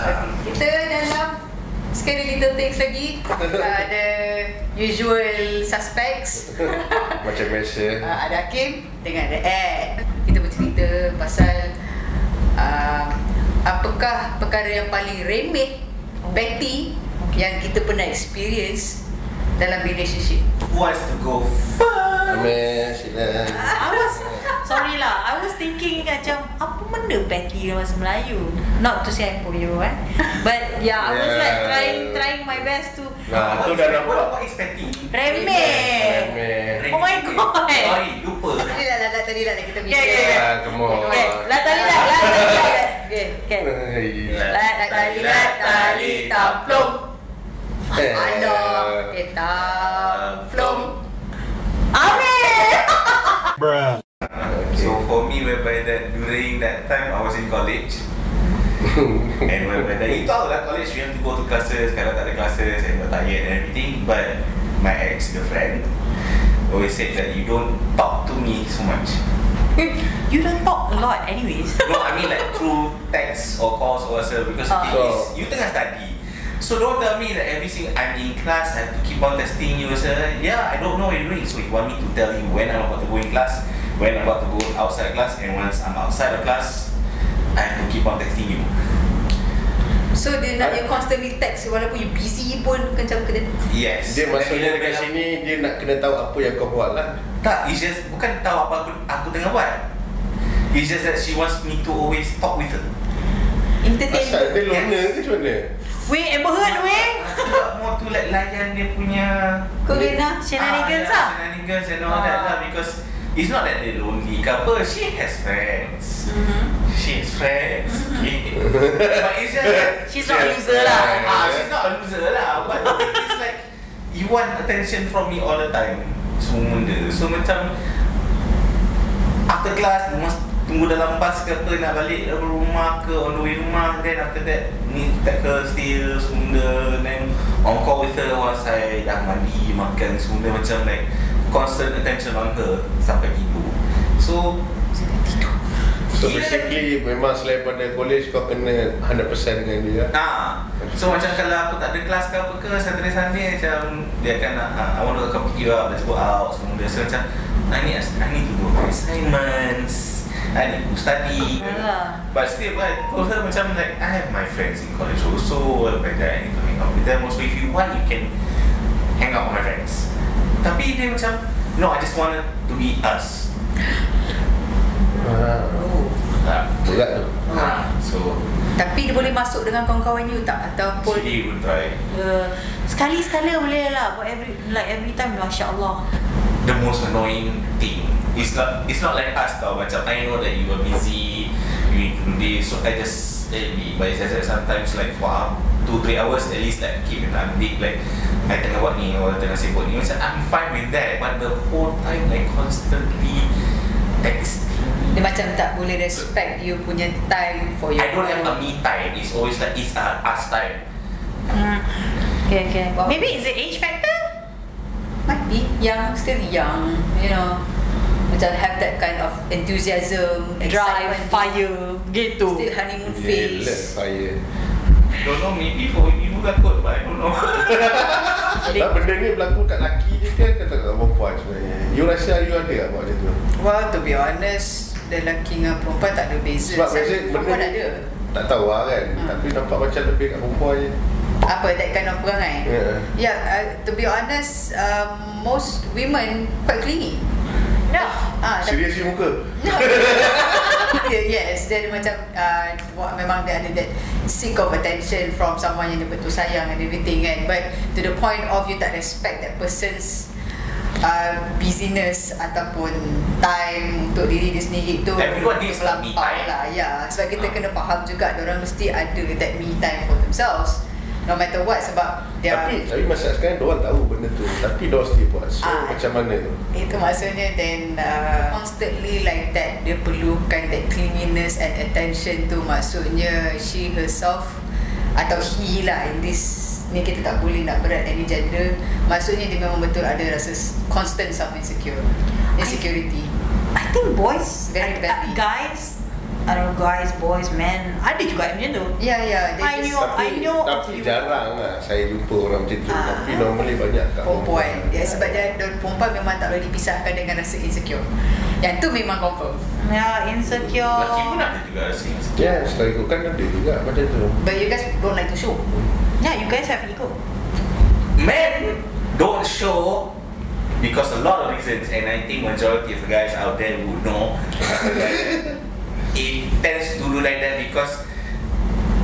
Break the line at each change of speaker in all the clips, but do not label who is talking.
Okay, Kita dalam Scary Little Things lagi. Uh, Ada usual suspects.
Macam biasa.
Uh, Ada Hakim dengan ada Ed. Kita bercerita pasal uh, Apakah perkara yang paling remeh Petty Yang kita pernah experience Dalam relationship?
Who wants to go first?
Amir, sila
I was sorry lah. I was thinking macam apa benda petty dalam bahasa Melayu. Not to say I you eh. But yeah, I was like
Yeah.
trying trying my best to
Nah, tu
What
dah
is-
nampak
What, is petty?
remeh.
Amir
Oh my God.
Sorry, lupa.
Tadi dah, tadi dah kita
Yeah, yeah, yeah.
Ah, come on
Okay, lah tali lah, lah tali lah.
Okay.
Lah tali lah tali taplum.
Eh.
Anak Kita
for me, whereby that time I was in college, and whereby that you tahu lah college you have to go to classes, kalau tak ada classes and you're tired and everything. But my ex girlfriend always said that you don't talk to me so much.
You don't talk a lot anyways.
No, I mean like through text or calls or whatever because the
Ah.
thing is you tengah study. So don't tell me that every single I'm in class I have to keep on testing you. So yeah, I don't know what you're doing. So you want me to tell you when I'm about to go in class, when I'm about to go outside class, and once I'm outside of class, I have to keep on texting you.
So dia nak you constantly text Walaupun you busy pun Macam kena
Yes.
Dia maksudnya
Bila
dekat
dia-
sini Dia nak kena tahu apa yang kau buat lah
Tak, it's just bukan tahu apa aku aku tengah buat. It's just that she wants me to always talk with her.
Entertain.
Asal dia loner ke macam mana?
Weh, Amber Heard weh.
Aku tak mau to like layan dia punya
Korean lah
Shenanigans
ah,
lah.
yeah, Shenanigans and all that
Ah.
lah because it's not that they lonely couple. She has friends.
Mhm.
She has friends. Okay. but it's just that
She's not a loser lah.
ah, she's not a loser lah. But is like you want attention from me all the time. Semua benda. So macam after class must tunggu dalam bus ke apa nak balik rumah ke on the way rumah then after that ni tak ke still semua then on call with her once I dah mandi makan semua macam like constant attention on her sampai tidur. So
So
Kira-
basically memang selain pada college kau kena 100% dengan dia
Ah, so macam kalau aku tak ada kelas ke apa ke Saturday Sunday macam dia akan nak ah, I want to come pick you up, let's go out semua dia. So macam I need, I need to do assignments. I need to study.
Alah.
But still I told her macam like I have my friends in college also Like that I need to hang out with them. Also if you want you can hang out with my friends Tapi dia macam No I just want to be us.
Ah,
Oh
ah,
Berat tu.
Ah, So
Tapi dia boleh masuk dengan kawan-kawan you tak? Ataupun
She would try.
Uh, sekali sekala boleh lah. But every like every time Masya Allah
the most annoying thing. It's not it's not like us tau. Macam I know that you are busy, you need to do this, so I just let it be. But it's just that sometimes like for um, two three hours at least like keep an update like I tengah buat ni or tengah sibuk ni macam I'm fine with that but the whole time like constantly texting
Dia macam tak boleh respect you punya time for your
I don't have a
own.
me time it's always like it's a us time
Hmm. Okay okay
Wow.
Maybe it's the age factor
Might be young, still young You know Macam have that kind of enthusiasm
Drive
excitement,
Fire Gitu.
Still honeymoon
Gila
phase.
fire.
Don't know maybe for you lah kot but I don't know.
Tak benda ni berlaku kat lelaki je ke Kata kat perempuan sebenarnya? You rasa you ada tak buat macam tu?
Well to be honest Lelaki dengan perempuan tak ada beza.
Sebab
Saya-
biasa benda
Perempuan
ni
ada.
Tak tahu lah kan
Hmm.
Tapi nampak macam lebih kat perempuan je.
Apa that kind of perangai?
Ya
Yeah, uh, to be honest, um, most women quite clingy.
No
Ah,
Serius you muka.
Yeah, yes, dia ada macam uh, memang dia ada that seek of attention from someone yang dia betul sayang and everything kan. But to the point of you tak respect that person's uh, busyness ataupun time untuk diri dia sendiri tu.
Everyone needs that me
melampau
time.
lah. Ya sebab kita
Ah.
kena faham juga orang mesti ada that me time for themselves no matter what sebab dia
Tapi tapi masa sekarang Diorang tahu benda tu. Tapi diorang still buat. So
Ah.
macam mana tu?
Itu maksudnya then uh, constantly like that dia perlukan that clinginess and attention tu. Maksudnya she herself atau he lah in this ni kita tak boleh nak berat any gender. Maksudnya dia memang betul ada rasa constant self insecure insecurity.
I think boys
Very
uh,
badly.
Guys I don't know guys, boys, men. Ada juga yang macam tu.
Ya, ya.
I knew-
Tapi,
I know
tapi jarang lah saya jumpa orang macam tu.
Ah.
Tapi normally banyak kat
perempuan ya, sebab dia, perempuan memang tak boleh dipisahkan dengan rasa insecure yang tu memang confirm
Ya, insecure.
Lelaki pun ada juga rasa insecure.
Ya, setelah ikutkan ada juga macam tu.
but you guys don't like to show
Yeah, you guys have ego.
Men don't show because a lot of reasons and I think majority of guys out there would know that it tends to do like that because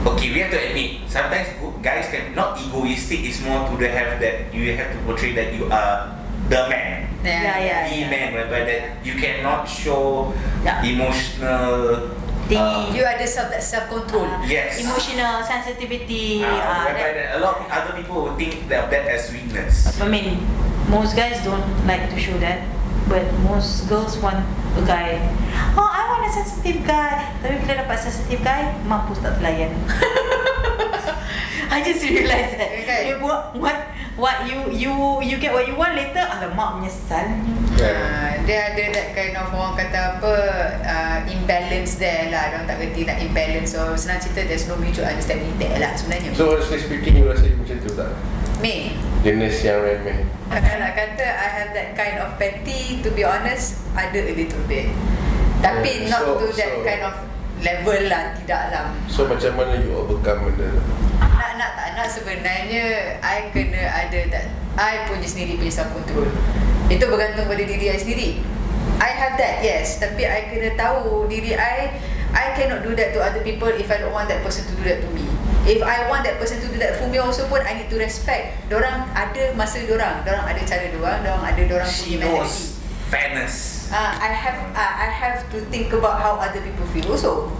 okay we have to admit sometimes guys can not egoistic is more to the have that you have to portray that you are the man
Yeah, yeah.
the man whereby that you cannot show
Yeah.
emotional
Thingy.
you ada self that self control
Uh,
Yes.
Emotional sensitivity.
uh,
uh,
whereby
that-
that a lot of other people would think that, that as weakness
I mean, most guys don't like to show that, but most girls want a guy. Oh, I want a sensitive guy. Tapi bila dapat sensitive guy, mampus tak terlayan. I just realised that.
Okay.
You buat what what you you you get what you want later. Alamak menyesal.
Uh, dia ada that kind of orang kata apa uh, imbalance there lah Diorang tak kerti nak imbalance So senang cerita there's no mutual understanding there lah sebenarnya
So honestly speaking, you rasa macam tu tak?
Me
Jenis yang remeh.
Kalau nak kata I have that kind of petty To be honest Ada a little bit Tapi
Yeah,
not
so-
to that
so-
kind of level lah Tidak lah
So macam mana you overcome benda tu?
Nak nak tak nak sebenarnya I kena ada that. I punya sendiri punya self control Itu bergantung pada diri I sendiri. I have that yes. Tapi I kena tahu diri I I cannot do that to other people If I don't want that person to do that to me. If I want that person to do that for me also pun I need to respect. Dorang ada masa dorang. Dorang ada cara dorang Dorang ada dorang
she
punya
knows
mentality.
fairness
uh, I have uh, I have to think about how other people feel also.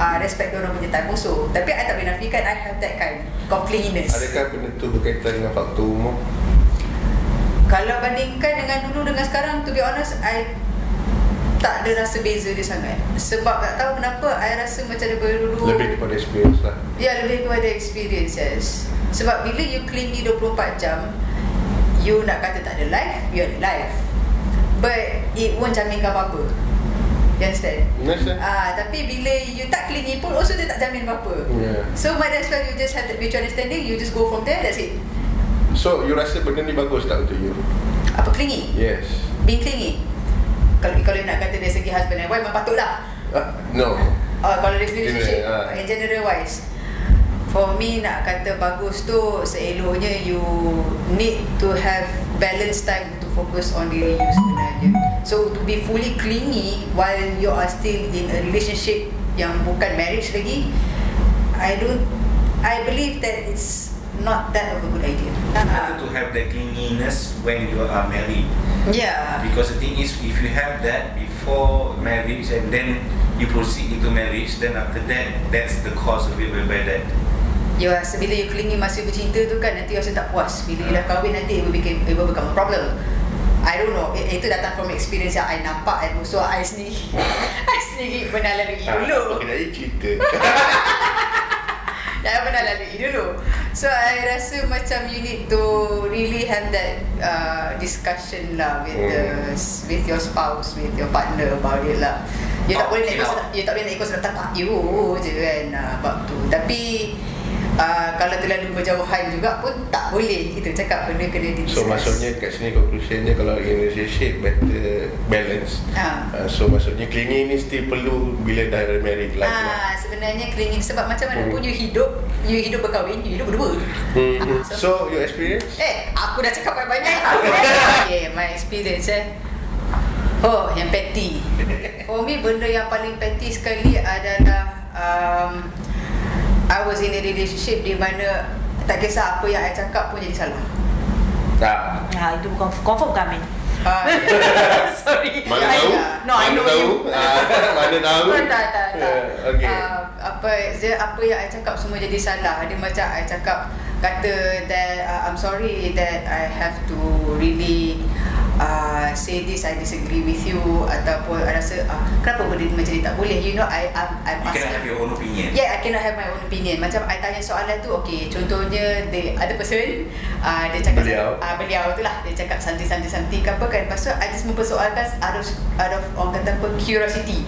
Uh, respect orang punya time also. Tapi I tak boleh nafikan I have that kind of clinginess
Adakah benda tu berkaitan dengan faktor umur?
kalau bandingkan dengan dulu dengan sekarang to be honest I tak ada rasa beza dia sangat. Sebab tak tahu kenapa I rasa macam daripada dulu
Lebih kepada experience lah.
Ya lebih kepada experiences Sebab bila you clingy 24 jam You nak kata tak ada life You ada life. But it won't jaminkan apa-apa You understand?
Understand?
Ah, tapi bila you tak clingy pun Also dia tak jamin apa-apa
Yeah.
So might as well you just have the mutual understanding You just go from there That's it
So you rasa benda ni bagus tak untuk you?
Apa clingy?
Yes.
Being clingy Kalau kalau you nak kata dari segi husband and wife Memang patut lah
Uh, no.
Oh, kalau dari relationship
General, ah.
in general wise For me nak kata bagus tu Seeloknya you need to have balance time To focus on diri you sebenarnya So to be fully clingy While you are still in a relationship Yang bukan marriage lagi I don't I believe that it's not that of a good idea
better to have that clinginess when you are married
Yeah
because the thing is if you have that before marriage and then you proceed into marriage then after that that's the cause of it whereby that
Ya, so bila you clingy masa bercinta tu kan nanti rasa tak puas. Bila you dah kahwin nanti it will become, it will become a problem. I don't know. It, itu datang from experience yang I nampak and also I sendiri. I sendiri pernah lalui dulu.
Okay, jadi cerita.
Yang pernah lalui dulu. So I rasa macam you need to really have that uh, discussion lah with the with your spouse, with your partner about it lah. You tak
Talk
boleh nak ikut sedap, you tak boleh nak ikut sedap tak you je kan uh, bab tu. Tapi uh, kalau terlalu berjauhan juga pun tak boleh. Itu cakap benda kena di
So maksudnya kat sini conclusionnya kalau in relationship better balance.
Ah.
Uh, so maksudnya clingy ni still perlu bila dah married life lah.
Ah, sebenarnya clinging sebab macam mana
Hmm.
pun you hidup, you hidup berkahwin, you hidup berdua.
Hmm.
So-
So your experience?
Eh, aku dah cakap banyak-banyak. okay, my experience eh. Oh, yang petty. For me, benda yang paling petty sekali adalah um, I was in a relationship di mana tak kisah apa yang I cakap pun jadi salah.
Tak.
Ha, itu bukan confirm kami.
Ah,
Sorry.
Mana
I-
tahu?
No, I
Mana
know
tahu?
you.
Ah, mana tahu?
tak, tak, tak.
Yeah, okay.
Uh, apa dia apa yang I cakap semua jadi salah. Dia macam I cakap kata that uh, I'm sorry that I have to really uh, say this I disagree with you ataupun I rasa uh, kenapa benda ni macam ni tak boleh. You know I I'm, I'm
you cannot have
asking
your own opinion
Yeah, I cannot have my own opinion. Macam I tanya soalan tu, okay, contohnya the other person, uh, dia cakap
Beliau.
uh, beliau tu lah, dia cakap something something something ke apa kan. Lepas tu I just mempersoalkan out of, out of orang kata apa, curiosity.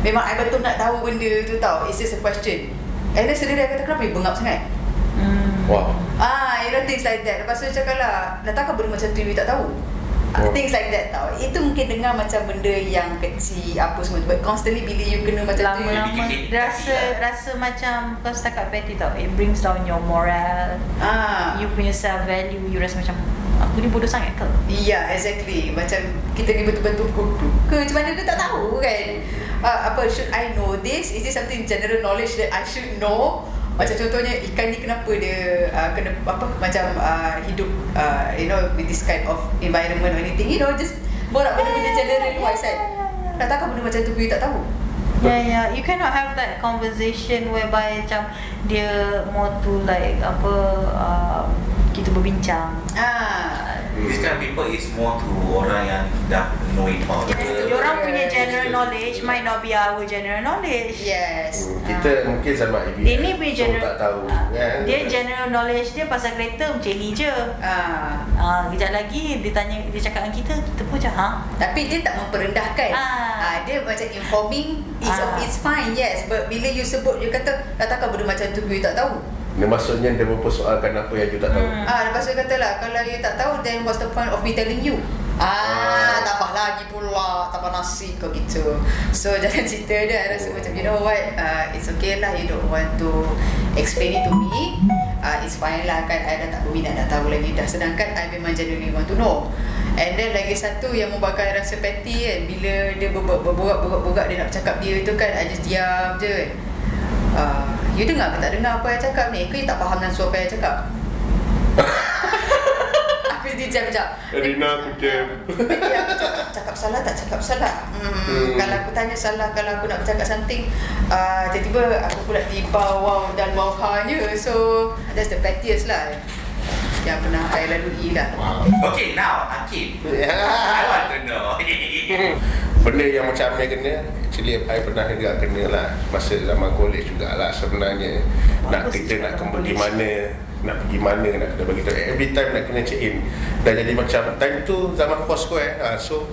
Memang I betul nak tahu benda tu tau It's just a question And then sendiri I kata kenapa you bengap sangat
Hmm.
Wah.
Ah, you know things like that Lepas tu dia cakap lah Dah takkan benda macam tu you tak tahu
Oh.
Things like that tau Itu mungkin dengar macam benda yang kecil Apa semua tu But constantly bila you kena macam tu
Lama-lama
Bikin- bikin-
rasa rasa macam kau setakat petty tau. It brings down your moral.
Ah,
You punya self value. You rasa macam aku ni bodoh sangat ke?
Ya, yeah, exactly. Macam kita ni betul-betul bodoh ke macam mana ke tak tahu kan. Uh, apa, should I know this? Is this something general knowledge that I should know? Macam contohnya ikan ni kenapa dia uh, kena apa macam uh, hidup uh, you know with this kind of environment or anything you know just borak benda-benda general luas kan. Nak takkan benda macam tu you tak tahu?
Yeah, yeah. You cannot have that conversation whereby macam dia more to like apa uh, kita berbincang.
Ah.
This kind of people is more to orang yang dah know it all.
Yes,
Dia orang punya
Yes.
general knowledge might not be our general knowledge.
Yes.
Hmm, Kita mungkin sama Ibi.
Dia ni punya
so,
general
tak tahu
Ah,
kan.
Dia general knowledge dia pasal kereta macam ni je.
Ah.
Ah, kejap lagi dia tanya dia cakap dengan kita, kita pun macam ha.
Tapi dia tak memperendahkan.
Ah.
Ah. dia macam informing is
Ah.
it's fine yes but bila you sebut you kata dah takkan benda macam tu you tak tahu.
Dia maksudnya dia mempersoalkan apa yang you tak tahu.
Hmm.
Ah lepas tu dia kata lah kalau you tak tahu then what's the point of me telling you? Ah,
Ah.
tambah lagi pula tambah nasi kau gitu. So jangan cerita dia I rasa macam you know what uh, it's okay lah you don't want to explain it to me. Uh, it's fine lah kan I dah tak berminat nak tahu lagi dah sedangkan I memang genuinely want to know. And then lagi satu yang membuatkan I rasa petty kan bila dia berborak-borak dia nak cakap dia tu kan I just diam je. Uh, you dengar ke tak dengar apa I cakap ni? Ke you tak faham langsung apa I cakap? aku jadi jam jam.
Rina aku jam.
Jadi aku cakap, cakap salah tak cakap salah. Hmm,
Hmm.
Kalau aku tanya salah, kalau aku nak bercakap something, uh, tiba-tiba aku pula di bawah dan bawahnya. So that's the pettiest lah yang pernah I lalui lah.
Okay, now Akib. I want to know.
Benda yang macam Amir kena Actually I pernah juga kena lah. Masa zaman college jugalah sebenarnya. Nak
Bagus
kita nak
zaman
pergi
college.
mana Nak pergi mana Nak kena bagi tahu. Every time nak kena check in. Dah jadi macam Time tu zaman Foursquare ah, So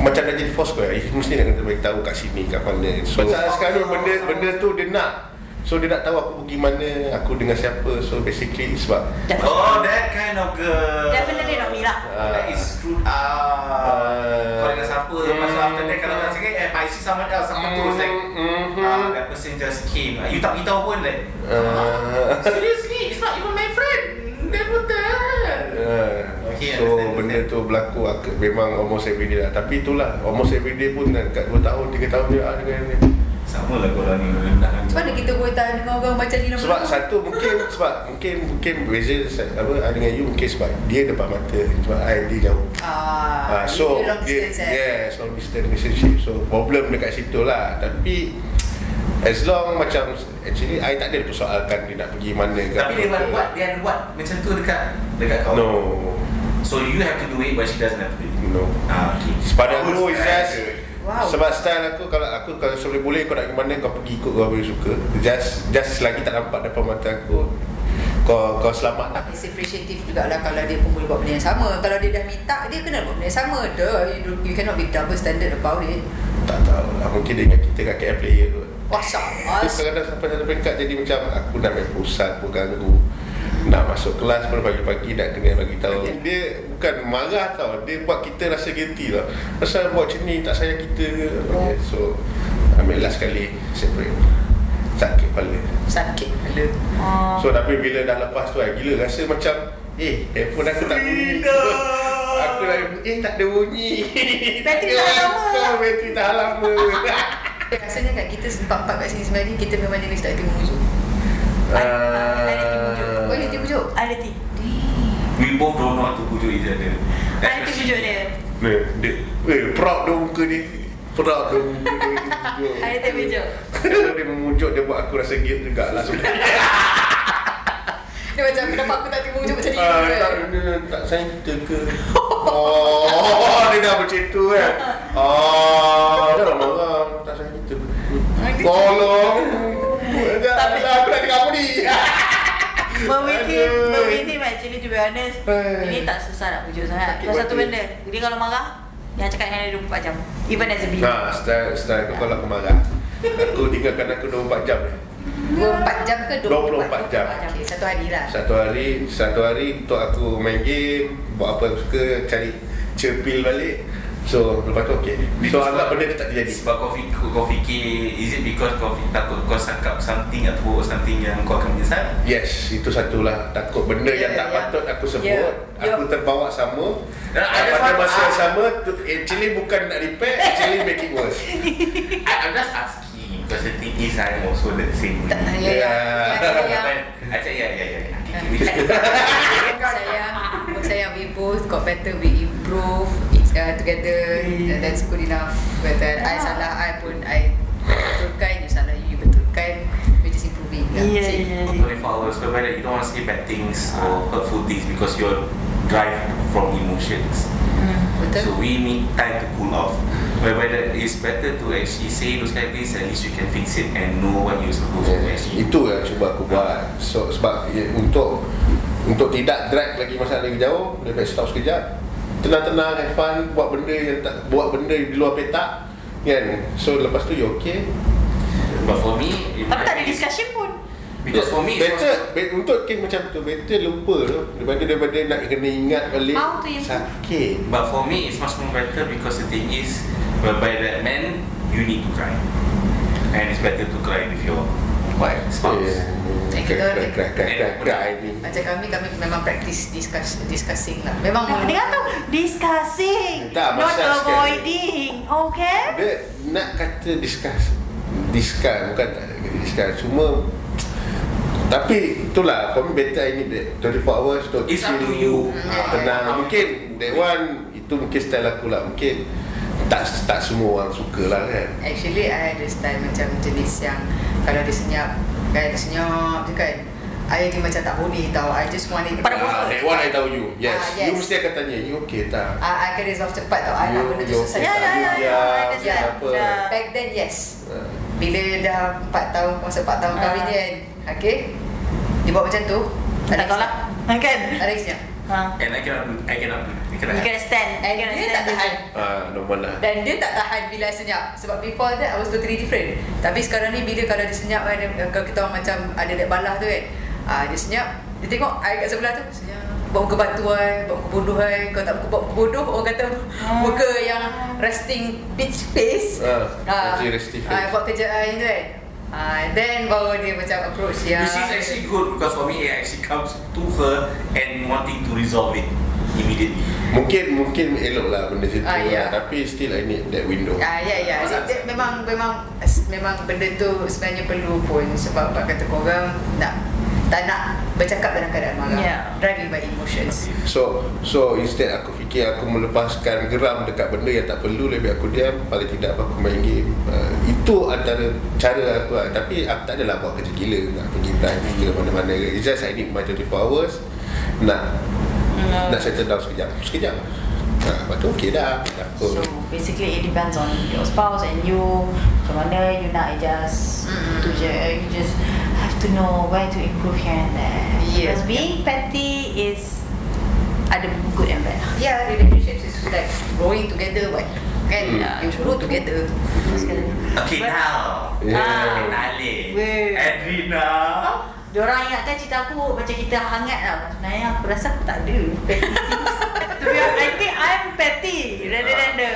macam dah jadi Foursquare eh, Mesti nak kena bagi tahu kat sini kat mana. So sekarang benda benda tu dia nak So dia nak tahu aku pergi mana Aku dengan siapa So basically sebab
oh, that kind of girl.
Definitely not me lah.
Ah.
That is up.
Ah.
Kau dengan siapa? Lepas tu after that kalau tak cakap, eh, I see someone else. Someone tu like,
Mhm.
ah, that person just came. Ah, You tak beritahu pun like,
Ah.
seriously, it's not even my friend. Hell?
Uh,
Okay,
so
understand,
benda
understand.
tu berlaku aku, memang almost everyday lah Tapi itulah almost everyday pun kan, kat 2 tahun 3 tahun dia ada dengan dia
Sama lah korang ni rendah
Macam mana kita boleh tahan dengan orang macam ni?
Sebab satu mungkin sebab mungkin mungkin beza apa ah, dengan you mungkin sebab dia depan mata sebab I dia jauh.
Ah,
Ah, so
long
dia,
distance eh?
yes long distance relationship so problem dekat situ lah tapi as long macam actually I tak ada persoalkan dia nak pergi mana ke
Tapi dia buat, dia buat macam tu dekat dekat kau.
no
So you have to do it but she doesn't have to do it.
no
Ah, okay.
pada aku is just
Wow.
Sebab style aku kalau aku kalau boleh boleh kau nak pergi mana kau pergi ikut kau boleh suka. Just just selagi tak nampak depan mata aku kau kau selamat lah.
It's appreciative jugalah kalau dia pun boleh buat benda yang sama. Kalau dia dah minta, dia kena buat benda yang sama. Duh, you, you cannot be double standard about it.
Tak tahu lah mungkin dia ingat kita kat KL player
sama.
Terus kadang-kadang sampai satu peringkat jadi macam aku nak main pusat pun ganggu. Nak masuk kelas pun pagi-pagi nak kena bagi tahu. Dia bukan marah tau, dia buat kita rasa guilty tau. Pasal buat macam ni tak sayang kita ke. Okay, so ambil last sekali separate. Sakit kepala.
Sakit kepala.
Oh.
So tapi bila dah lepas tu kan Gila rasa macam Eh handphone aku tak bunyi Aku dah Eh tak ada bunyi
Bateri tahan lama.
Bateri tahan lama
Rasanya kan kita empat-empat kat sini sebenarnya kita memang jenis tak terima musuh.
Ah.
Ada
dia tim bujuk?
Ada tim.
We both don't know how to pujuk each other.
Ada tim bujuk dia.
Ni, dia Eh proud dong muka dia Proud dong muka dia dia bujuk.
Ada tim bujuk.
Kalau dia memujuk Dia buat aku rasa guilt juga lah sebenarnya
Dia macam kenapa aku tak musuh macam ni.
Ah,
kan?
tak, dia, tak sayang kita ke Oh Dia dah macam tu kan Oh Dia dah marah Tak sayang kita Tolong
Tapi-
Aku nak dengar apa ni
But with him,
Aduh.
but with him actually to be honest, ini tak susah nak pujuk sangat.
Sakit
satu benda, dia kalau marah, yang cakap dengan dia 24 jam. Even as a bill.
Nah, style, style kau kalau aku marah Aku tinggalkan aku 24 jam ni
24 jam ke
24 jam.
Okay, satu hari lah.
Satu hari Satu hari untuk aku main game Buat apa aku suka Cari cepil balik So lepas tu okay So
Because
anggap
kau-
benda tu tak terjadi
Sebab kau fikir, kau fikir Is it because kau fi- takut kau cakap something Atau something yang kau akan menyesal
Yes, itu satulah takut benda
Ya,
yang tak
ya.
patut aku sebut.
Ya, ya.
Aku terbawa sama.
Nah,
pada masa yang sama, tu, actually bukan nak repair, actually make it worse.
I, I'm just asking Because the thing is I'm also the same
Tak, ya, ya.
Ya.
Ya, ya.
Yeah yeah yeah Okay,
Ah.
okay, we should-
sayang sayang we both got better we improve uh, together and that's good enough whether I salah I pun I betulkan you salah you, you betulkan we just improving lah.
Yeah,
See?
yeah,
For 24 hours whereby you don't want to say bad things or hurtful things because you're drive from emotions
betul
so we need time to cool off whereby that it's better to actually say those kind of things at least you can fix it and know what you're supposed to
Yeah,
actually
itu yang cuba aku buat. So sebab ya, untuk untuk tidak drag lagi masalah lagi jauh, lebih baik stop sekejap. Tenang-tenang, have fun, buat benda yang tak buat benda di luar petak. Kan? So lepas tu you okay.
but for me
Tapi tak ada
case,
discussion pun.
because for me it's
better, be, untuk kes macam tu better lupa tu daripada daripada nak kena ingat balik
How to
sakit.
But for me, it's much more better because the thing is, whereby that man, you need to cry, and it's better to cry with your wife, spouse.
Yeah.
Kita- macam kami kami memang practice discuss discussing lah. Memang
Dia kata discussing,
Tak,
not
masak sekali.
avoiding. Okay?
Dia nak kata discuss Discuss bukan tak discuss. Cuma Tapi itulah For me better I need that 24 hours to
It's up to you.
ah, Tenang. Mungkin That one Itu mungkin style aku lah. Mungkin Tak tak semua orang suka lah kan.
Actually I ada style macam jenis yang Kalau dia senyap Kan dia senyap je kan I dia macam tak boleh tau I just want it
Pada
ah,
bosan.
That one I tahu you Yes,
Ah, yes.
You mesti akan tanya You okay tak
I, I can resolve cepat tau I nak benda tu selesai
Ya, ya, ya, ya. Yeah.
Back then yes
Ah.
Bila dah 4 tahun Masa 4 tahun
Ah.
kahwin dia kan Okay Dia buat macam tu
Tak tahu lah. Kan?
Tak ada
Ha.
And I cannot I cannot do, cannot.
You can stand.
And
You can
dia
stand
tak
this.
tahan.
Ah, normal lah.
Dan dia tak tahan bila I senyap. Sebab before that I was totally different. Tapi sekarang ni bila kalau dia senyap kan Kalau kita orang macam ada that balah tu kan ah, Dia senyap. Dia tengok I kat sebelah tu Senyap. Buat muka batu I Buat muka bodoh I Kalau tak buat muka bodoh Orang kata Muka yang resting bitch face.
Ah, macam resting face.
ah, Buat kerja I tu kan. Ah, Then baru dia macam approach ya.
Which is actually good because for me it actually comes to her and wanting to resolve it immediately.
Mungkin mungkin elok lah benda situ
Ah, ya.
lah. Tapi still I need that window
Ah ya ya.
Pasal-
Dia- Memang memang memang benda tu sebenarnya perlu pun sebab apa kata korang nak tak nak bercakap dalam keadaan marah.
Yeah.
Driving by emotions.
So so instead aku fikir aku melepaskan geram dekat benda yang tak perlu lebih aku diam paling tidak aku main game uh, itu antara cara aku lah. tapi aku tak adalah buat kerja gila nak pergi drive ke mana-mana it's just I need my 24 hours nak nak settle down sekejap sekejap ha, lepas tu okay dah tak apa
So basically it depends on your spouse and you Macam mana you nak adjust
Mm.
tu je You just have to know where to improve here and there
Yeah.
Because being petty is Ada good and bad
Yeah, relationships is like growing together what. Kan?
Hmm.
You grow together.
Okay
But-
now,
Yeah.
Kenali,
Weh.
Edwina.
Diorang ingatkan cerita aku macam kita hangat tau Sebenarnya aku rasa aku tak ada To be honest, I think I'm petty Rather than the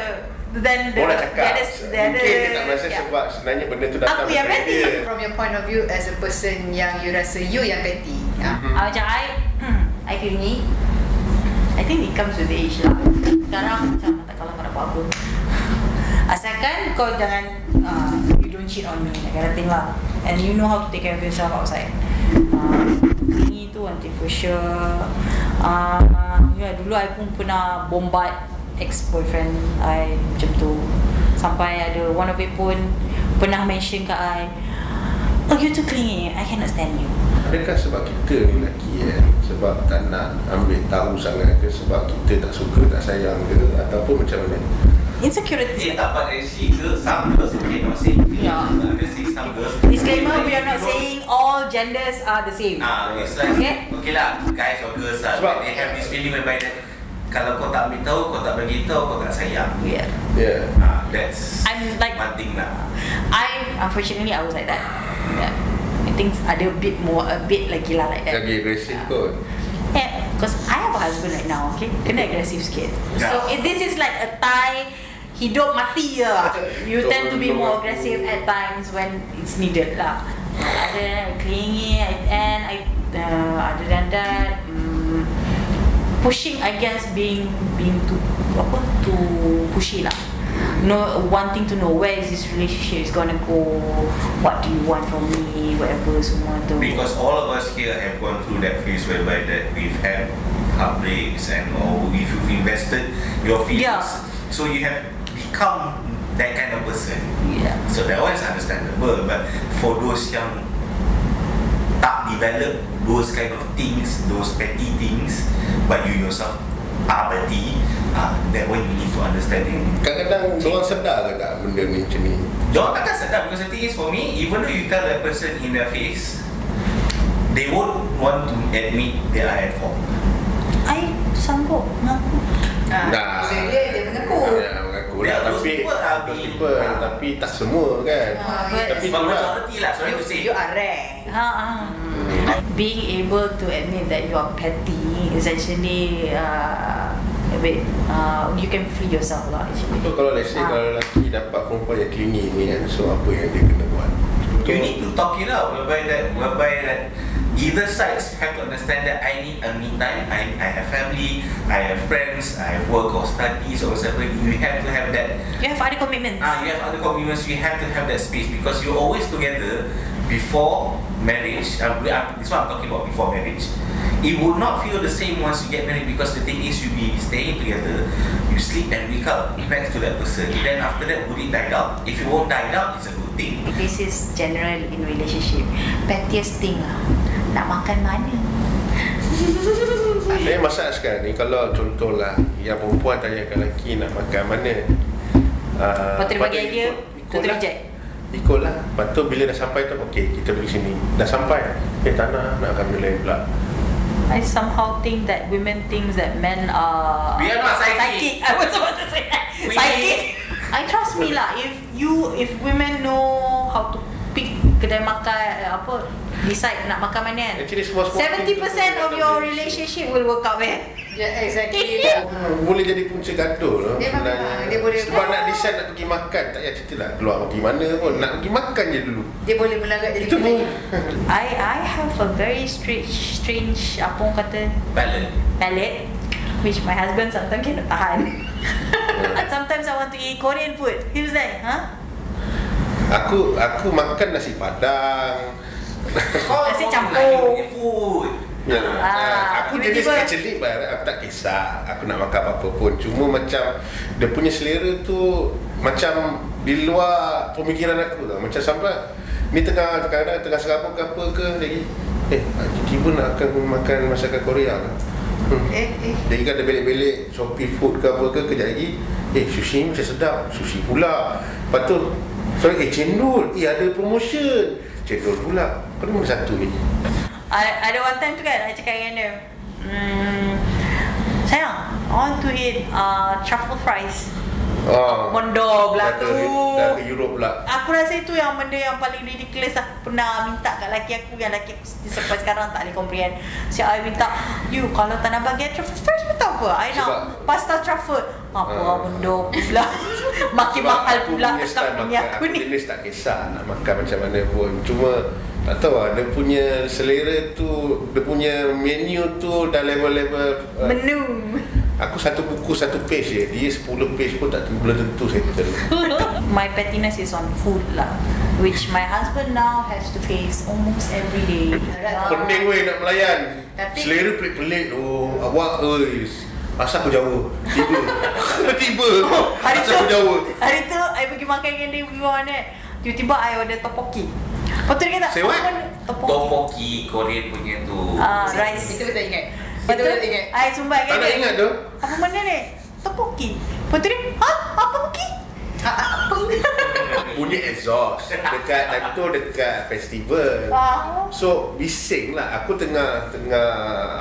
Than the
Orang cakap
the other- the other-
Mungkin dia tak merasa
yeah.
sebab sebenarnya benda tu datang
Aku yang petty.
dia.
From your point of view as a person yang you rasa you yang petty. Ha?
Mhm.
Ah, macam I hmm, I feel ni I think it comes with the age lah Sekarang macam tak kalau kau nak buat apa Asalkan kau jangan uh, You don't cheat on me That kind of thing lah And you know how to take care of yourself outside uh, Ini tu sure uh, Ya dulu I pun pernah bombard Ex-boyfriend I macam tu. Sampai ada one of it pun Pernah mention kat I Oh you too clingy I cannot stand you.
Adakah sebab kita ni lelaki eh? Sebab tak nak ambil tahu sangat ke? Sebab kita tak suka, tak sayang ke? Ataupun macam mana
Insecurities
Eh, tak apa actually girls, some girls okay not saying
Yeah.
I'm just saying some girls.
Disclaimer, we are not saying all genders are the same.
Ah, it's like
Okay.
okay, lah, guys or girls lah.
Sebab-
they have this feeling whereby that kalau kau tak ambil tahu, kau tak bagi tahu, kau tak sayang.
Ya yeah.
Ah, that's
I'm like-
one thing lah.
I unfortunately I was like that. Yeah. I think ada a bit more, a bit lagi lah like that.
Lagi agresif kot
Yeah, because I have a husband right now, okay? Kena aggressive sikit. So
Yeah.
if this is like a Thai hidup mati je. You tend to be more aggressive at times when it's needed lah. Other than that, clingy and I uh, other than that, um, pushing I guess being being too apa too pushy lah. No wanting to know where is this relationship is gonna go, what do you want from me, whatever semua tu.
Because all of us here have gone through that phase whereby that we've had heartbreaks and or if you've invested your feelings.
Yeah.
So you have become that kind of person.
yeah.
So that one is understandable. But for those yang tak develop those kind of things, those petty things, but you yourself are petty, uh, that one you need to understand it.
Kadang-kadang Diorang sedar ke tak Benda ni macam ni
Diorang takkan sedar because the thing is for me, even though you tell that person in their face, they won't want to admit they are at fault.
I sanggup mengaku.
Ah,
Nah.
so dia dia mengaku.
Mengaku Tapi
people, ah,
people,
ah.
Tapi tak semua kan
Ah,
Tapi
But
tu lah
majority lah, sorry
You,
to say.
you are rare.
Ha, ha. Being able to admit that you are petty is actually uh, a bit uh, you can free yourself lah actually.
So kalau let's say
Ah.
Kalau lelaki dapat perempuan yang clingy ni kan So apa yang dia kena buat
You need to talk it out whereby that whereby that either sides have to understand that I need a me time. I, I have family, I have friends, I have work or studies or whatever. You have to have that.
You have other commitments.
Ah, you have other commitments. You have to have that space because you're always together before marriage. Uh, we are- this one I'm talking about before marriage. It would not feel the same once you get married because the thing is you be staying together, you sleep and wake up next to that person. Then after that, would it die out? If it won't die out, it's a good thing.
This is general in relationship. Pettiest thing lah. Nak makan mana?
Saya masalah sekarang ni Kalau contohlah Yang perempuan tanyakan lelaki Nak makan mana uh,
Lepas tu dia bagi idea, tu tu reject.
Ikut lah Lepas tu bila dah sampai tu Okay kita pergi sini Dah sampai Eh tak nak Nak ambil lain pula
I somehow think that women thinks that men are
We are not psychic.
psychic. I was about to say that.
We-
psychic. I trust me lah. If you if women know how to pick kedai makan apa decide nak makan mana kan.
Actually semua semua
Seventy percent of your relationship will work out man.
Yeah, exactly.
boleh jadi punca gaduh lah
Dia memang, dia boleh-
Sebab nak decide nak pergi makan Tak payah cerita lah Keluar pergi mana pun Nak pergi makan je dulu
Dia boleh melanggar jadi
Itu pun
I I have a very strange strange apa orang kata
Balance.
palate which my husband sometimes cannot tahan. And sometimes I want to eat Korean food. He was like, huh?
Aku aku makan nasi padang
Nasi
mau
campur.
Ya,
Ah,
aku jenis
tiba-tiba-
actually bar- aku tak kisah aku nak makan apa-apa pun. Cuma macam dia punya selera tu macam di luar pemikiran aku tau. Macam sampai ni tengah kadang tengah serabut ke apa ke lagi eh tiba-tiba nak akan makan masakan Korea ke? Hmm.
Eh, eh.
Jadi kan ada belik-belik Shopee food ke apa ke Kejap lagi Eh sushi macam sedap Sushi pula. Lepas tu Sorry eh cendol. Eh ada promotion Cendol pula. Kau mana satu ni.
Ada one time tu kan I cakap dengan dia hmm, Sayang I want to eat uh, truffle fries.
Oh,
Mondo pula tu.
dah ke Europe pula.
Aku rasa itu yang benda yang paling ridiculous lah. Pernah minta kat laki aku Yang laki aku sampai sekarang tak boleh comprehend. So I minta You kalau tak nak bagi truffle fries pun tak apa I nak
Sebab-
pasta truffle Apa
Ah.
uh. benda pula. Makin mahal pula
punya
Tetap bini
makan,
aku ni.
jenis tak kisah nak makan macam mana pun. Cuma tak tahu lah Dia punya selera tu Dia punya menu tu Dah level-level uh,
Menu.
Aku satu buku satu page je. Dia 10 page pun tak belum tentu settle
My pettiness is on food lah. Which my husband now has to face almost every day. Ah.
Pening weh nak melayan.
Tapi-
Selera pelik-pelik. Tu Awak oi Asal aku Jawa Tiba. Tiba.
Hari
Asal
tu.
aku Jawa
Hari tu I pergi makan dengan dia Pergi mana Tiba-tiba I order topoki Lepas tu dia kata
Say?
Topoki
Topoki Korean punya tu.
Ah, rice.
Kita betul ingat.
Lepas
betul ingat.
I sumbat
Tak nak ingat tu.
Apa benda ni? Topoki Lepas tu dia Ha? Apa poki?
Bunyi exhaust. Dekat time tu dekat festival.
Ah.
So bising lah. Aku tengah Tengah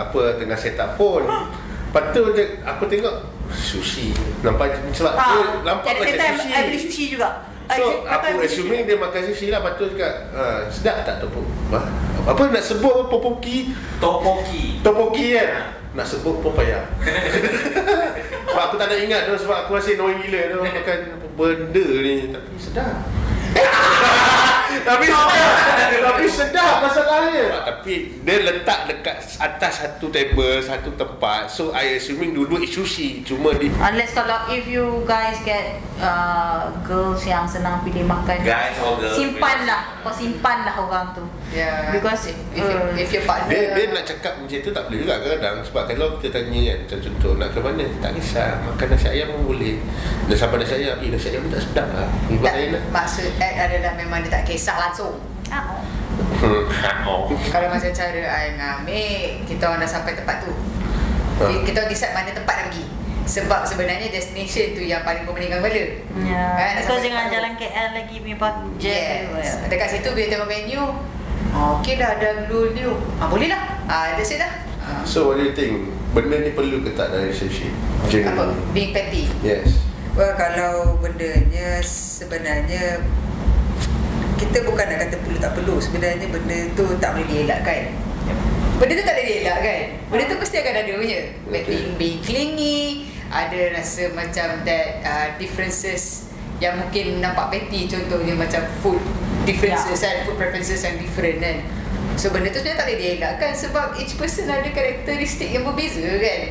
Apa Tengah set up phone Lepas tu je Aku tengok sushi. Nampak
Ah,
dia nampak
at the
macam sushi.
I beli sushi juga.
So aku assuming dia makan sushi lah. Patut cakap ah, Sedap tak topok Apa, apa nak sebut apa Popoki
Topoki.
Topoki kan Nak sebut pun payah. Sebab aku tak nak ingat tu Sebab aku masih knowing gila tu. Makan benda ni Tapi sedap Tapi sedap. Tapi sedap masalahnya. Tapi dia letak dekat atas satu table Satu tempat. So I assuming dulu it's sushi Cuma di
Unless kalau if you guys get uh, girls yang senang pilih makan
Guys or girls,
simpan
please.
lah kau simpan lah orang tu
Yeah.
Because,
if, if,
uh,
if your partner
dia, dia nak cakap macam tu tak boleh juga kadang-kadang Sebab kalau kita tanya kan Macam contoh nak ke mana Tak kisah Makan nasi ayam pun boleh Dah sampai nasi ayam Eh nasi ayam tak sedap lah
tak,
lain lah
maksud Ed adalah memang dia tak kisah langsung
ah, oh.
oh.
Kalau macam cara I ngambil Kita orang dah sampai tempat tu
Ha.
Kita orang decide mana tempat nak pergi Sebab sebenarnya destination tu yang paling pemeningkan kepala
Yeah.
Kan, sampai
jangan jalan KL lagi punya budget.
Yes Dekat situ bila tengok menu oh, Okay dah ada glue new ah, Boleh lah ah, That's it lah ah.
So what do you think? Benda ni perlu ke tak dalam relationship?
Apa?
Generally
Being petty
Yes
Well, kalau bendanya sebenarnya kita bukan nak kata perlu tak perlu sebenarnya benda tu tak boleh dielakkan
Benda tu tak boleh dielakkan Benda tu mesti akan ada punya
Okay.
Being, being clingy Ada rasa macam that uh, differences Yang mungkin nampak petty Contohnya macam food differences
Ya.
kan Food preferences yang different kan. So benda tu sebenarnya tak boleh dielakkan Sebab each person ada karakteristik yang berbeza kan.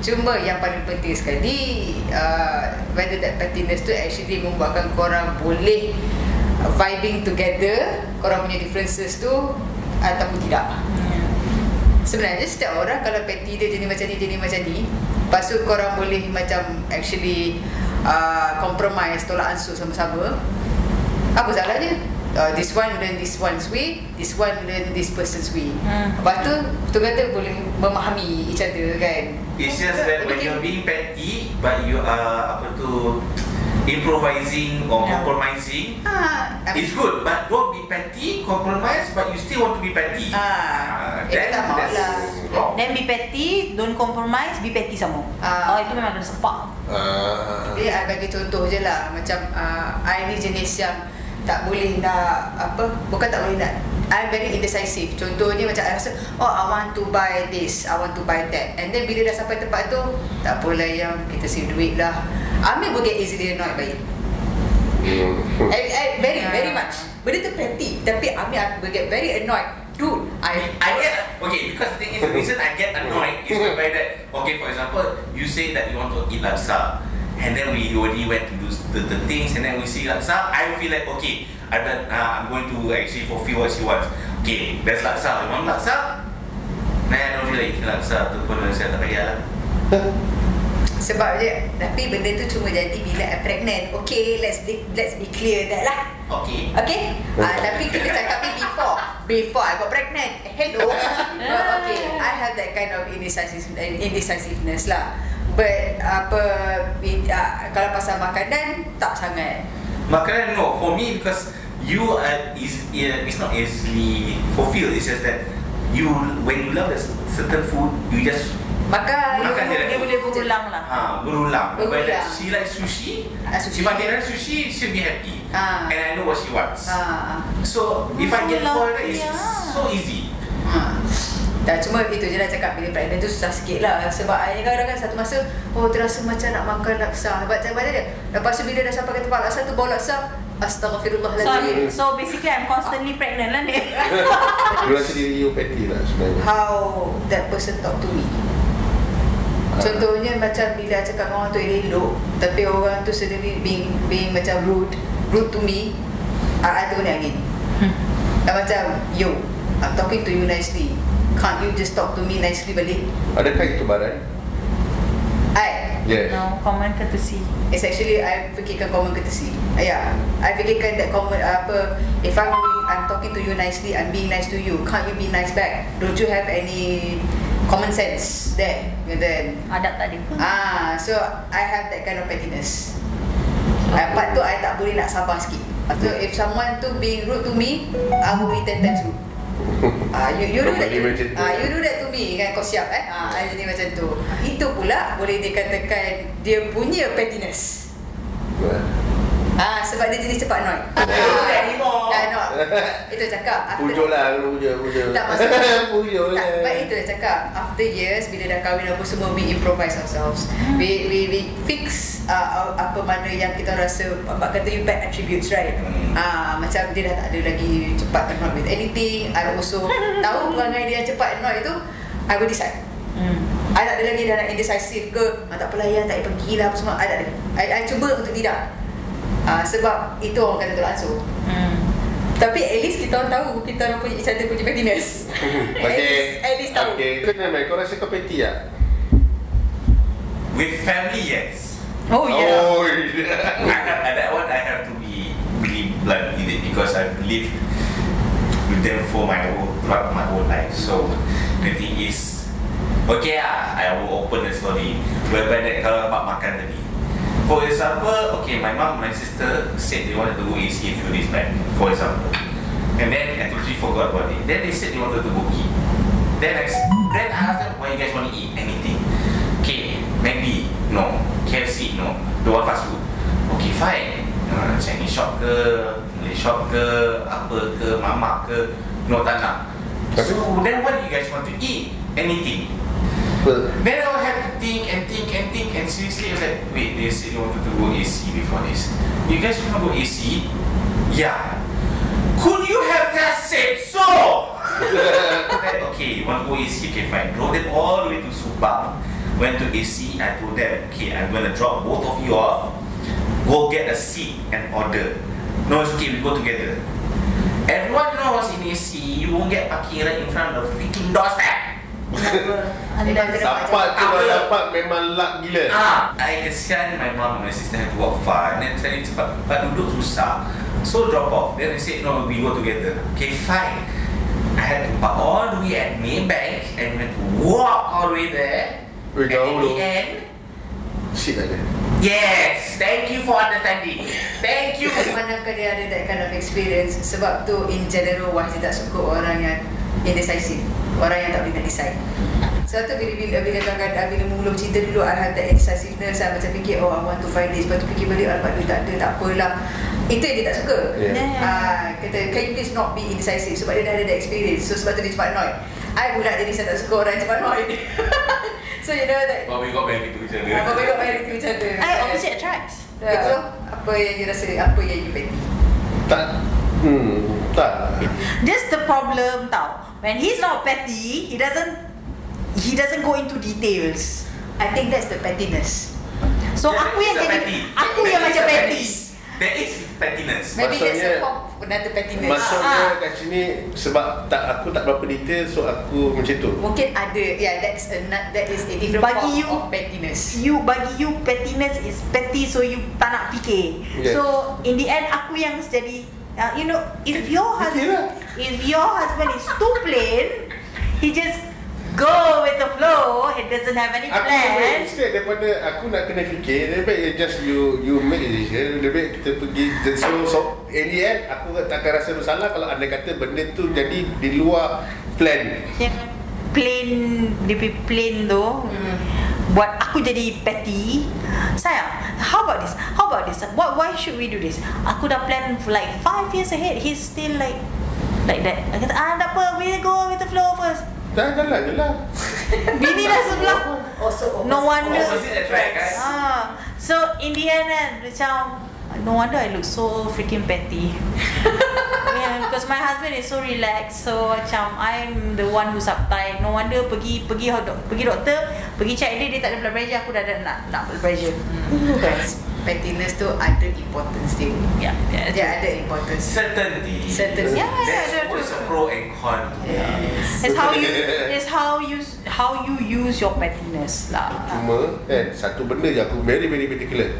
Cuma yang paling penting sekali uh, Whether that pettiness tu actually membuatkan korang boleh Vibing together Korang punya differences tu Ataupun tidak. Sebenarnya setiap orang kalau petty dia jenis macam ni, jenis macam ni Lepas tu korang boleh macam actually uh, compromise, tolak ansur sama-sama Apa salahnya? Uh, this one learn this one's way, this one learn this person's way
Hmm.
Lepas tu, betul-betul boleh memahami each other kan
It's just that when you're being petty, but you are apa tu improvising or
Yeah.
compromising,
Ah,
it's good. But don't be petty, compromise, but you still want to be petty.
Ah, eh,
then that's
lah.
wrong.
Then be petty, don't compromise, be petty sama.
Ah.
Oh itu memang kena sepak.
Ah.
Jadi I bagi contoh je lah Macam uh, I ni jenis yang Tak boleh nak Apa Bukan tak boleh nak I'm very indecisive Contohnya macam I rasa Oh I want to buy this I want to buy that And then bila dah sampai tempat tu Tak apalah yang Kita save duit lah Amir will get easily annoyed by it.
Hmm.
I, I, Very
Yeah.
very much. Benda tu petty. Tapi Amir will get very annoyed. Dude I
I get okay because the thing is the reason I get annoyed is the fact that okay for example you say that you want to eat laksa and then we already went to do the, the things and then we see laksa I feel like okay I bet, uh, I'm going to actually fulfill what she wants. Okay there's laksa. You want laksa? Nah, I don't feel like eating laksa tu pun saya tak payah. lah
Sebab dia Tapi benda tu cuma jadi Bila I pregnant. Okay let's be, let's be clear that lah.
Okay.
Okay? Uh, Tapi kita cakap ni before. Before I got pregnant. Hello? Uh, Okay I have that kind of indecisive, indecisiveness lah. But apa uh, Kalau pasal makanan Tak sangat.
Makanan no. For me because you are is yeah, it's not easily fulfilled. It's just that you when you love a certain food you just
Makan
Makan dia
Dia boleh berulang lah.
ha berulang.
Berulang.
Whether she like sushi,
Ah, sushi.
if I get her sushi, she'll be happy.
Ah.
And I know what she wants.
Ah,
So if I get
So
for her, it's so easy.
ah. Dah cuma itu je lah cakap Bila pregnant tu susah sikit lah Sebab I kadang-kadang satu masa Oh terasa macam nak makan laksa Sebab macam mana dia Lepas tu bila dah sampai ke tempat laksa tu Bawa laksa
So,
Astaghfirullahaladzim
so basically I'm constantly pregnant lah ni.
You rasa diri you petty lah sebenarnya
how that person talk to me. Contohnya macam bila cakap dengan orang tu elok tapi orang tu sendiri being being macam rude, rude to me. I, I tu kena angin. Dan macam, yo, I'm talking to you nicely. Can't you just talk to me nicely balik?
Adakah itu baran?
I,
Yes
No, common courtesy.
it's actually I fikirkan common courtesy. Yeah, I fikirkan that common apa if I'm being, I'm talking to you nicely, I'm being nice to you. Can't you be nice back? Don't you have any common sense there? And then
Adab tak ada.
Ah, so I have that kind of pettiness. Uh, part tu I tak boleh nak sabar sikit. So if someone tu being rude to me, I will be ten times rude. Ah, you you do that. Ah, you do that to me kan kau siap eh ha, I jadi macam tu itu pula boleh dikatakan dia punya pettiness Ah, sebab dia jenis cepat annoyed.
Bukan anymore.
Dah annoyed. Itu cakap. after-
Pujuk lah Pujuk Pujuk
Tak maksudnya
Pujuk
tak,
lah
But itu dah cakap After years Bila dah kahwin apa semua We improvise ourselves We we, we fix uh, Apa mana yang kita rasa Abang kata you bad attributes right
Hmm.
Ah Macam dia dah tak ada lagi Cepat annoyed with anything I also Tahu perangai dia cepat annoyed itu I will decide
Hmm.
I tak ada lagi dah nak indecisive ke ah, Tak pelayan, tak payah pergi lah apa semua I tak ada I, I cuba untuk tidak ah, Sebab itu orang kata tolak ansur
Hmm.
Tapi at least kita orang tahu Kita orang punya each other punya pettiness at,
Okay
least, at least tahu
Okay Kau kenal Kau rasa kau petty tak?
With family, yes.
Oh yeah.
Oh
I, I, that one I have to be really blunt with it because I've lived with them for my whole throughout my whole life. So the thing is, okay ah, I will open the story whereby that kalau mak makan tadi. For example, okay, my mom, my sister said they wanted to go AC a few days back. For example, and then I totally forgot about it. Then they said they wanted to go eat. Then I, then I asked them, why you guys want to eat anything? Okay, maybe no. KFC no. Don't want fast food. Okay, fine. Uh, Chinese shop ke, Malay shop ke, apa ke, mamak ke, no tak nak. So then what do you guys want to eat? Anything. Then I will have to think and think and think and seriously I was like, wait, they said they wanted to go AC before this. You guys want to go AC? Yeah. Could you have just said so? Then, okay, you want to go AC? Okay, fine. Drove them all the way to Subang. Went to AC. I told them, okay, I'm gonna drop both of you off. Go get a seat and order. No, it's okay. We go together. Everyone knows in AC, you won't get parking right in front of the freaking doorstep.
Anda
Dapat tu kalau dapat memang luck gila
Ah, I kesian my mom and my sister have to walk far and then saya cepat cepat duduk susah. So drop off. Then they said no, we go together. Okay, fine. I had to park all the way at Maybank and went to walk all the way there.
Weh,
and in the end,
Shit ada
yes, thank you for understanding. Thank you.
Manakah dia ada that kind of experience Sebab tu in general Wah tak suka orang yang Indecisive Orang yang tak boleh nak decide. Sebab tu bila, bila, bila kadang-kadang Bila mula bercinta dulu I have that indecisiveness I macam fikir Oh I want to buy this Lepas tu fikir balik Alamak duit tak ada Tak apalah. Itu yang dia tak suka.
Yeah.
Ah, Kata can you please not be indecisive? Sebab dia dah ada that experience. So sebab tu dia cepat annoyed. I pula jadi saya tak suka orang yang cepat annoyed. So you know that
But we got back into each other.
Apa bagi married to each other.
I opposite attracts.
Ya. So, apa yang you rasa Apa yang you petty
Tak. Hmm Tak.
That's the problem tau. When he's not petty, he doesn't he doesn't go into details.
I think that's the pettiness
So
There
aku yang jadi
petty.
aku
There
yang
is
macam
a
petty.
There is pettiness.
Maybe that's a
Maksudnya-
form of another pettiness
Maksudnya
Ah.
kat sini Sebab tak aku tak berapa detail So aku macam tu
Mungkin ada Yeah that's a not- That is a different
Bagi
form
you-
of pettiness
You bagi you pettiness is petty so you tak nak fikir.
Yes.
So in the end aku yang jadi uh, you know if your husband if your husband is too plain, he just go with the flow. He doesn't have any
Aku lebih
plan.
instead daripada aku nak kena fikir Lebih baik just you you make a decision Lebih baik kita pergi So, so in the end aku takkan rasa bersalah Kalau anda kata benda tu jadi di luar plan
Yang plain dia punya plain tu
Hmm.
Buat aku jadi petty sayang how about this? How about this? What why should we do this? Aku dah plan for like 5 years ahead he's still like like that. Aku kata ah tak apa we go with the flow first.
Dah jalan je lah.
Bini dah sebelah
Also
no wonder.
Opposite attract, guys.
ah so in the end kan macam no wonder I look so freaking petty. Yeah, because my husband is so relaxed so macam I'm the one who's uptight. No wonder pergi pergi pergi doktor pergi check dia dia tak ada blood pressure. Aku dah ada nak nak blood pressure.
Guys, pettiness tu ada importance dia.
Yeah, yeah
Dia ada importance.
Certainty.
Certainty.
Yeah, yeah,
There's
yeah,
always a pro and con.
Yes.
It's how you it's how you how you use your pettiness lah.
Cuma kan Satu benda je aku very very particular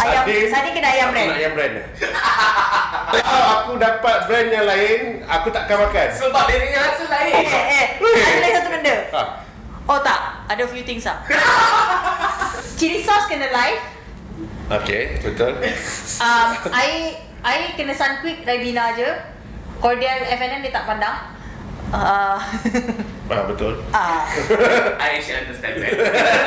Ayam Sardin kena ayam brand.
ayam brand Kalau aku dapat brand yang lain Aku takkan makan
Sebab dia punya rasa lain.
Eh eh, ada lagi satu benda.
ha.
Oh tak, ada few things lah. Chili sauce kena live.
Okay betul
Um, I I kena Sunquick Ribena je. Cordial FNN dia tak pandang. uh,
Ah betul.
uh,
I actually understand that.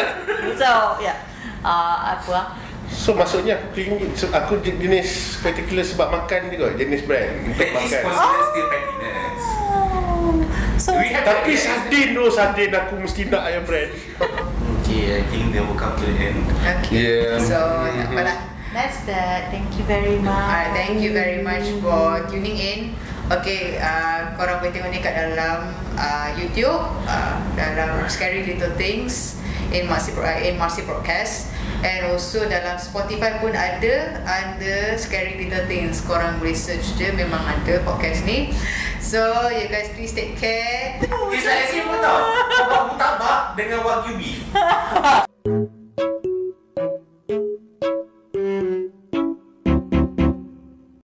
so yeah uh, apa ah?
So maksudnya aku clingy, so, aku je- jenis particular sebab makan juga, jenis brand untuk
That is
makan.
considered still pettiness.
Oh, so
We have-
Tapi sardin tu sardin aku mesti nak ayam brand.
Okay, I think they will come to the end.
Okay.
Yeah.
So, apa lah.
that's that thank you very much
Alright, thank you very much for tuning in. Okay, uh, korang boleh tengok ni kat dalam uh, YouTube, uh, dalam Scary Little Things in Marcy, Pro- uh, in Marcy Broadcast. And also dalam Spotify pun ada under Scary Little Things. Korang boleh search je, memang ada podcast ni. So, you guys please take care.
It's like simple tau. Buat mutabak dengan wagyu beef.